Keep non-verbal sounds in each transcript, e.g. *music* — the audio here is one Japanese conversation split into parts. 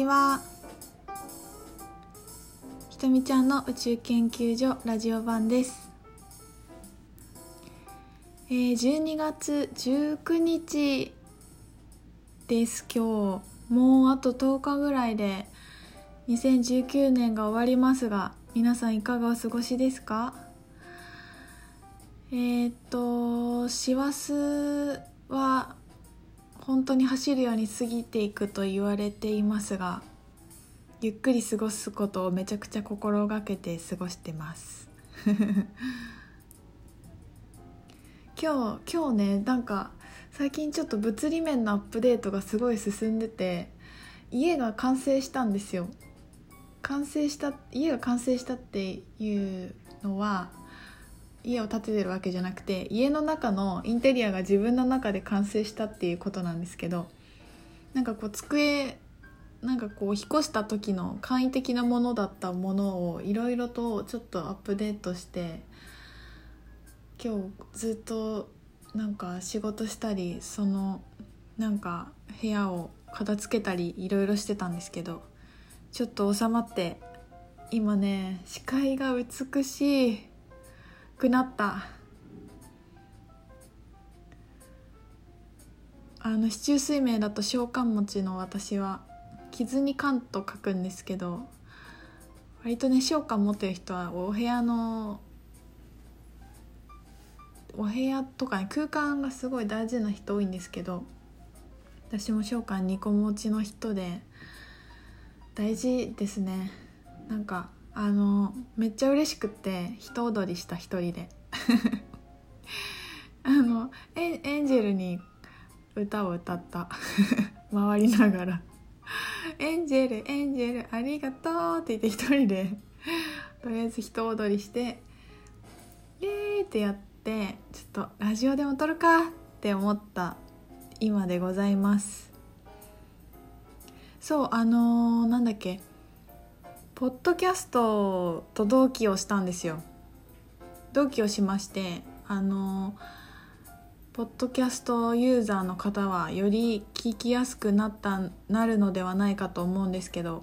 んにちはひとみちゃんの宇宙研究所ラジオ版です。えー、12月19日です。今日もうあと10日ぐらいで2019年が終わりますが皆さんいかがお過ごしですか？えー、っと師走は本当に走るように過ぎていくと言われていますがゆっくり過ごすことをめちゃくちゃ心がけて過ごしてます。*laughs* 今日今日ねなんか最近ちょっと物理面のアップデートがすごい進んでて家が完成したんですよ。完成した家が完成したっていうのは家を建ててるわけじゃなくて家の中のインテリアが自分の中で完成したっていうことなんですけどなんかこう机なんかこう引っ越した時の簡易的なものだったものをいろいろとちょっとアップデートして今日ずっとなんか仕事したりそのなんか部屋を片付けたりいろいろしてたんですけどちょっと収まって今ね視界が美しい。くなった。あの四柱推命だと召喚持ちの私は傷に「缶」と書くんですけど割とね召喚持ってる人はお部屋のお部屋とか、ね、空間がすごい大事な人多いんですけど私も召喚2個持ちの人で大事ですね。なんかあのめっちゃ嬉しくって人踊りした一人で *laughs* あのエエンジェルに歌を歌った *laughs* 回りながら「エンジェルエンジェルありがとう」って言って一人でとりあえず人踊りして「イエーイ!」ってやって。ちょっとラジオでも撮るかって思った今でございますそうあのー、なんだっけポッドキャストと同期をしたんですよ。同期をしましてあの、ポッドキャストユーザーの方はより聞きやすくなったなるのではないかと思うんですけど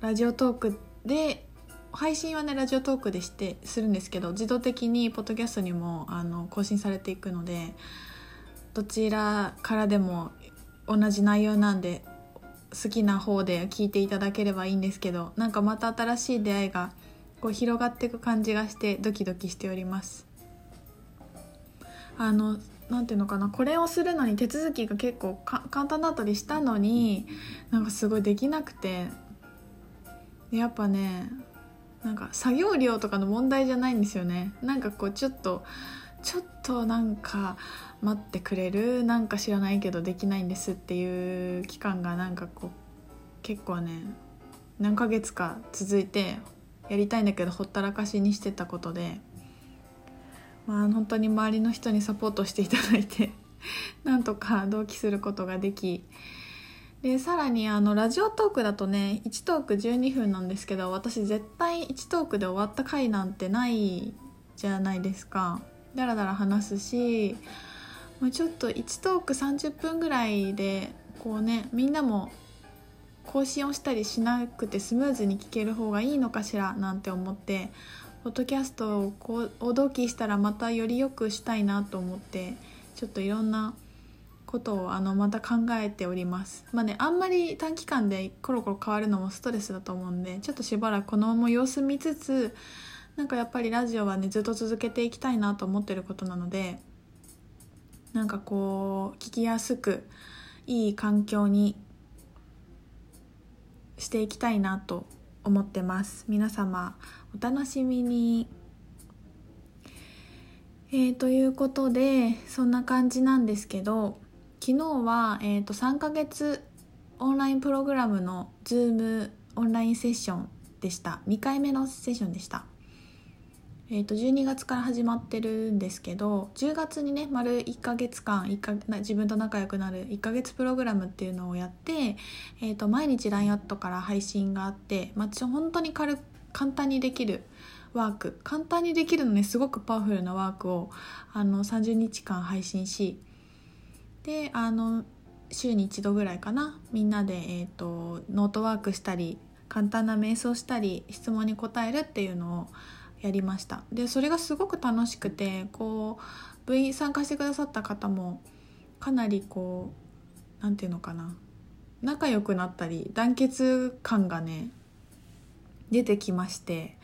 ラジオトークで配信はねラジオトークでしてするんですけど自動的にポッドキャストにもあの更新されていくのでどちらからでも同じ内容なんで好きな方で聞いていただければいいんですけどなんかまた新しい出会いがこう広がっていく感じがしてドキドキしております。あのなんていうのかなこれをするのに手続きが結構簡単だったりしたのになんかすごいできなくてやっぱねなんか作業量とかの問題じゃないんですよね。なんかこうちょっとちょっとなんか待ってくれるなんか知らないけどできないんですっていう期間がなんかこう結構ね何ヶ月か続いてやりたいんだけどほったらかしにしてたことでまあ本当に周りの人にサポートしていただいて *laughs* なんとか同期することができでさらにあのラジオトークだとね1トーク12分なんですけど私絶対1トークで終わった回なんてないじゃないですか。だらだら話すしもうちょっと1トーク30分ぐらいでこうねみんなも更新をしたりしなくてスムーズに聞ける方がいいのかしらなんて思ってポッドキャストをこうお同期したらまたより良くしたいなと思ってちょっといろんなことをあのまた考えております。まあねあんまり短期間でコロコロ変わるのもストレスだと思うんでちょっとしばらくこのまま様子見つつなんかやっぱりラジオはねずっと続けていきたいなと思ってることなのでなんかこう聞きやすくいい環境にしていきたいなと思ってます。皆様お楽しみに。えー、ということでそんな感じなんですけど昨日は、えーと、3ヶ月オンラインプログラムの Zoom オンラインセッションでした。2回目のセッションでした。えーと、12月から始まってるんですけど10月にね丸1ヶ月間1か自分と仲良くなる1ヶ月プログラムっていうのをやって、えーと、毎日 LINE アットから配信があって、まあ、本当に軽簡単にできるワーク。簡単にできるのねすごくパワフルなワークをあの30日間配信しであの週に1度ぐらいかなみんなで、えーと、ノートワークしたり簡単な瞑想したり質問に答えるっていうのをやりました。でそれがすごく楽しくてこう部員参加してくださった方もかなりこう何て言うのかな。仲良くなったり団結感がね出てきまして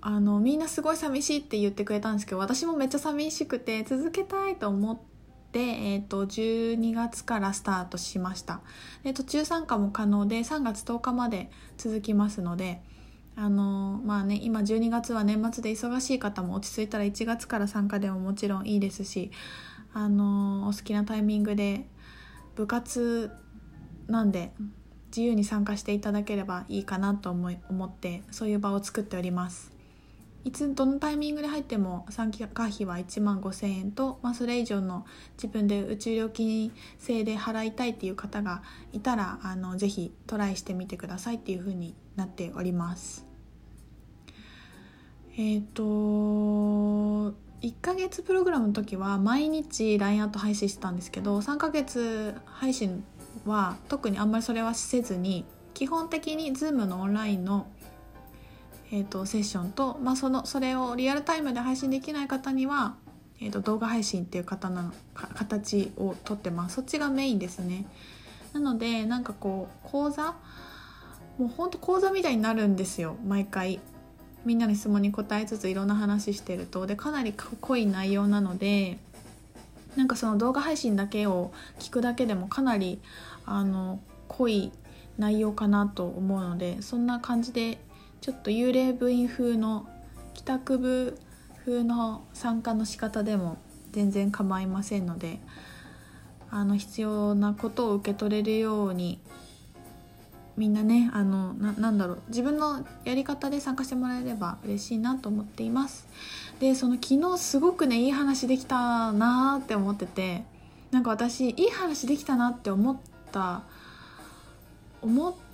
あのみんなすごい寂しいって言ってくれたんですけど私もめっちゃ寂しくて続けたいと思って、えーと、12月からスタートしました。で途中参加も可能で3月10日まで続きますのであのまあね今12月は年末で忙しい方も落ち着いたら1月から参加でももちろんいいですしあのお好きなタイミングで部活なんで自由に参加していただければいいかなと思い思ってそういう場を作っております。いつどのタイミングで入っても参加費は1万5000円と、まあ、それ以上の自分で宇宙料金制で払いたいっていう方がいたらあのぜひトライしてみてくださいっていう風になっております。えっ、ー、と1ヶ月プログラムの時は毎日 LINE アート配信してたんですけど3ヶ月配信は特にあんまりそれはせずに基本的に Zoom のオンラインの、えーと、セッションと、まあ、そのそれをリアルタイムで配信できない方には、えーと、動画配信っていう方の形をとってます。そっちがメインですね。なのでなんかこう講座？もうほんと講座みたいになるんですよ。毎回。みんなの質問に答えつついろんな話してると。でかなり濃い内容なのでなんかその動画配信だけを聞くだけでもかなりあの濃い内容かなと思うのでそんな感じでちょっと幽霊部員風の帰宅部風の参加の仕方でも全然構いませんのであの必要なことを受け取れるようにみんなねあのなんだろう自分のやり方で参加してもらえれば嬉しいなと思っています。でその昨日すごくねいい話できたなーって思っててなんか私いい話できたなって思った思った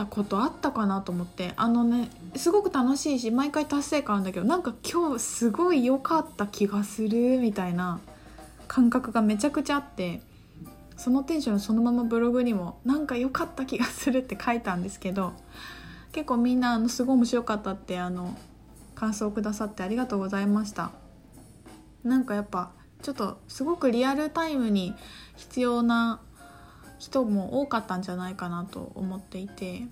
たことあったかなと思って。あのねすごく楽しいし毎回達成感あるんだけどなんか今日すごい良かった気がするみたいな感覚がめちゃくちゃあってそのテンションそのままブログにもなんか良かった気がするって書いたんですけど結構みんなあのすごい面白かったってあの感想をくださってありがとうございました。なんかやっぱちょっとすごくリアルタイムに必要な人も多かったんじゃないかなと思っていて。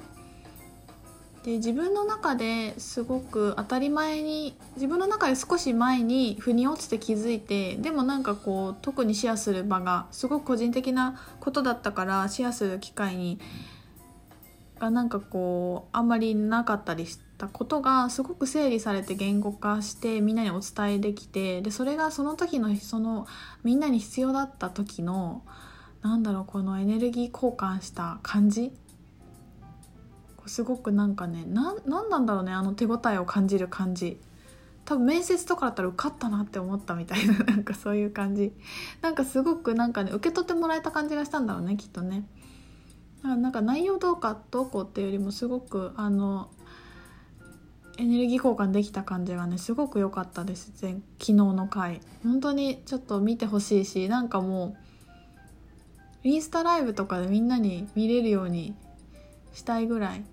で自分の中ですごく当たり前に自分の中で少し前に腑に落ちて気づいてでもなんかこう特にシェアする場がすごく個人的なことだったからシェアする機会にがなんかこうあんまりなかったりしたことがすごく整理されて言語化してみんなにお伝えできてでそれがその時のそのみんなに必要だった時のなんだろうこのエネルギー交換した感じ？すごくなんかねな何なんだろうねあの手応えを感じる感じ。多分面接とかだったら受かったなって思ったみたいな *laughs* なんかそういう感じ。なんかすごくなんかね受け取ってもらえた感じがしたんだろうねきっとね。なんか内容どうかどうこうっていうよりもすごくあのエネルギー交換できた感じがねすごく良かったです前昨日の回。本当にちょっと見てほしいしなんかもうインスタライブとかでみんなに見れるようにしたいぐらい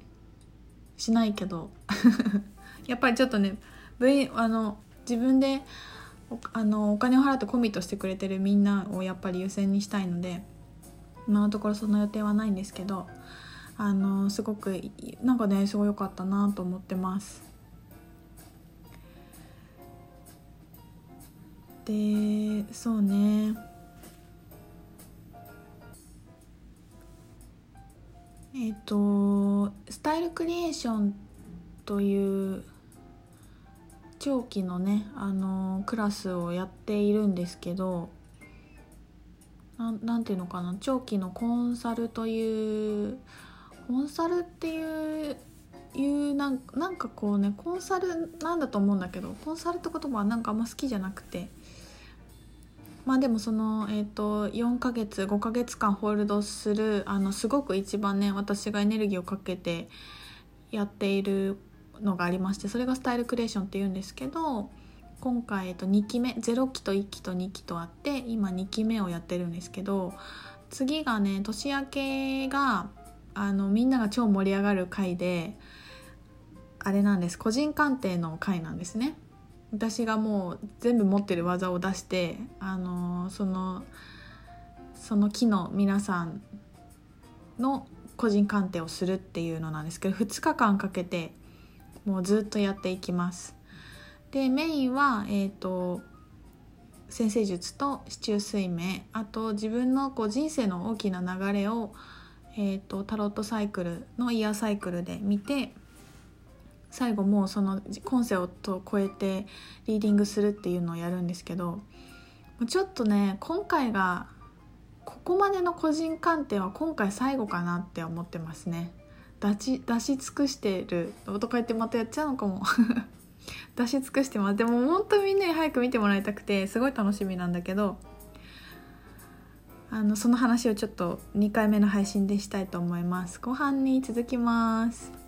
しないけど *laughs* やっぱりちょっとねあの自分であのお金を払ってコミットしてくれてるみんなをやっぱり優先にしたいので今のところその予定はないんですけどあのすごくなんかねすごい良かったなと思ってます。でそうね。えっ、ー、とスタイルクリエーションという長期のねあのクラスをやっているんですけどなんていうのかな長期のコンサルというコンサルっていういうなんかこうねコンサルなんだと思うんだけどコンサルって言葉はなんかあんま好きじゃなくてまあでもその、えーと、4ヶ月5ヶ月間ホールドするあのすごく一番ね私がエネルギーをかけてやっているのがありましてそれがスタイルクリエーションっていうんですけど今回、えっと、2期目0期と1期と2期とあって今2期目をやってるんですけど次がね年明けがあのみんなが超盛り上がる回であれなんです。個人鑑定の回なんですね。私がもう全部持ってる技を出してあのそのその木の皆さんの個人鑑定をするっていうのなんですけど2日間かけてもうずっとやっていきます。でメインはえ、ー、と先生術と市中水明あと自分のこう人生の大きな流れを、えーと、タロットサイクルのイヤーサイクルで見て最後もうその今世をと超えてリーディングするっていうのをやるんですけどちょっとね今回がここまでの個人鑑定は今回最後かなって思ってますね。出し出し尽くしてる。とか言ってまたやっちゃうのかも。*laughs* 出し尽くしてます。でも本当みんなに早く見てもらいたくてすごい楽しみなんだけどあのその話をちょっと2回目の配信でしたいと思います。後半に続きます。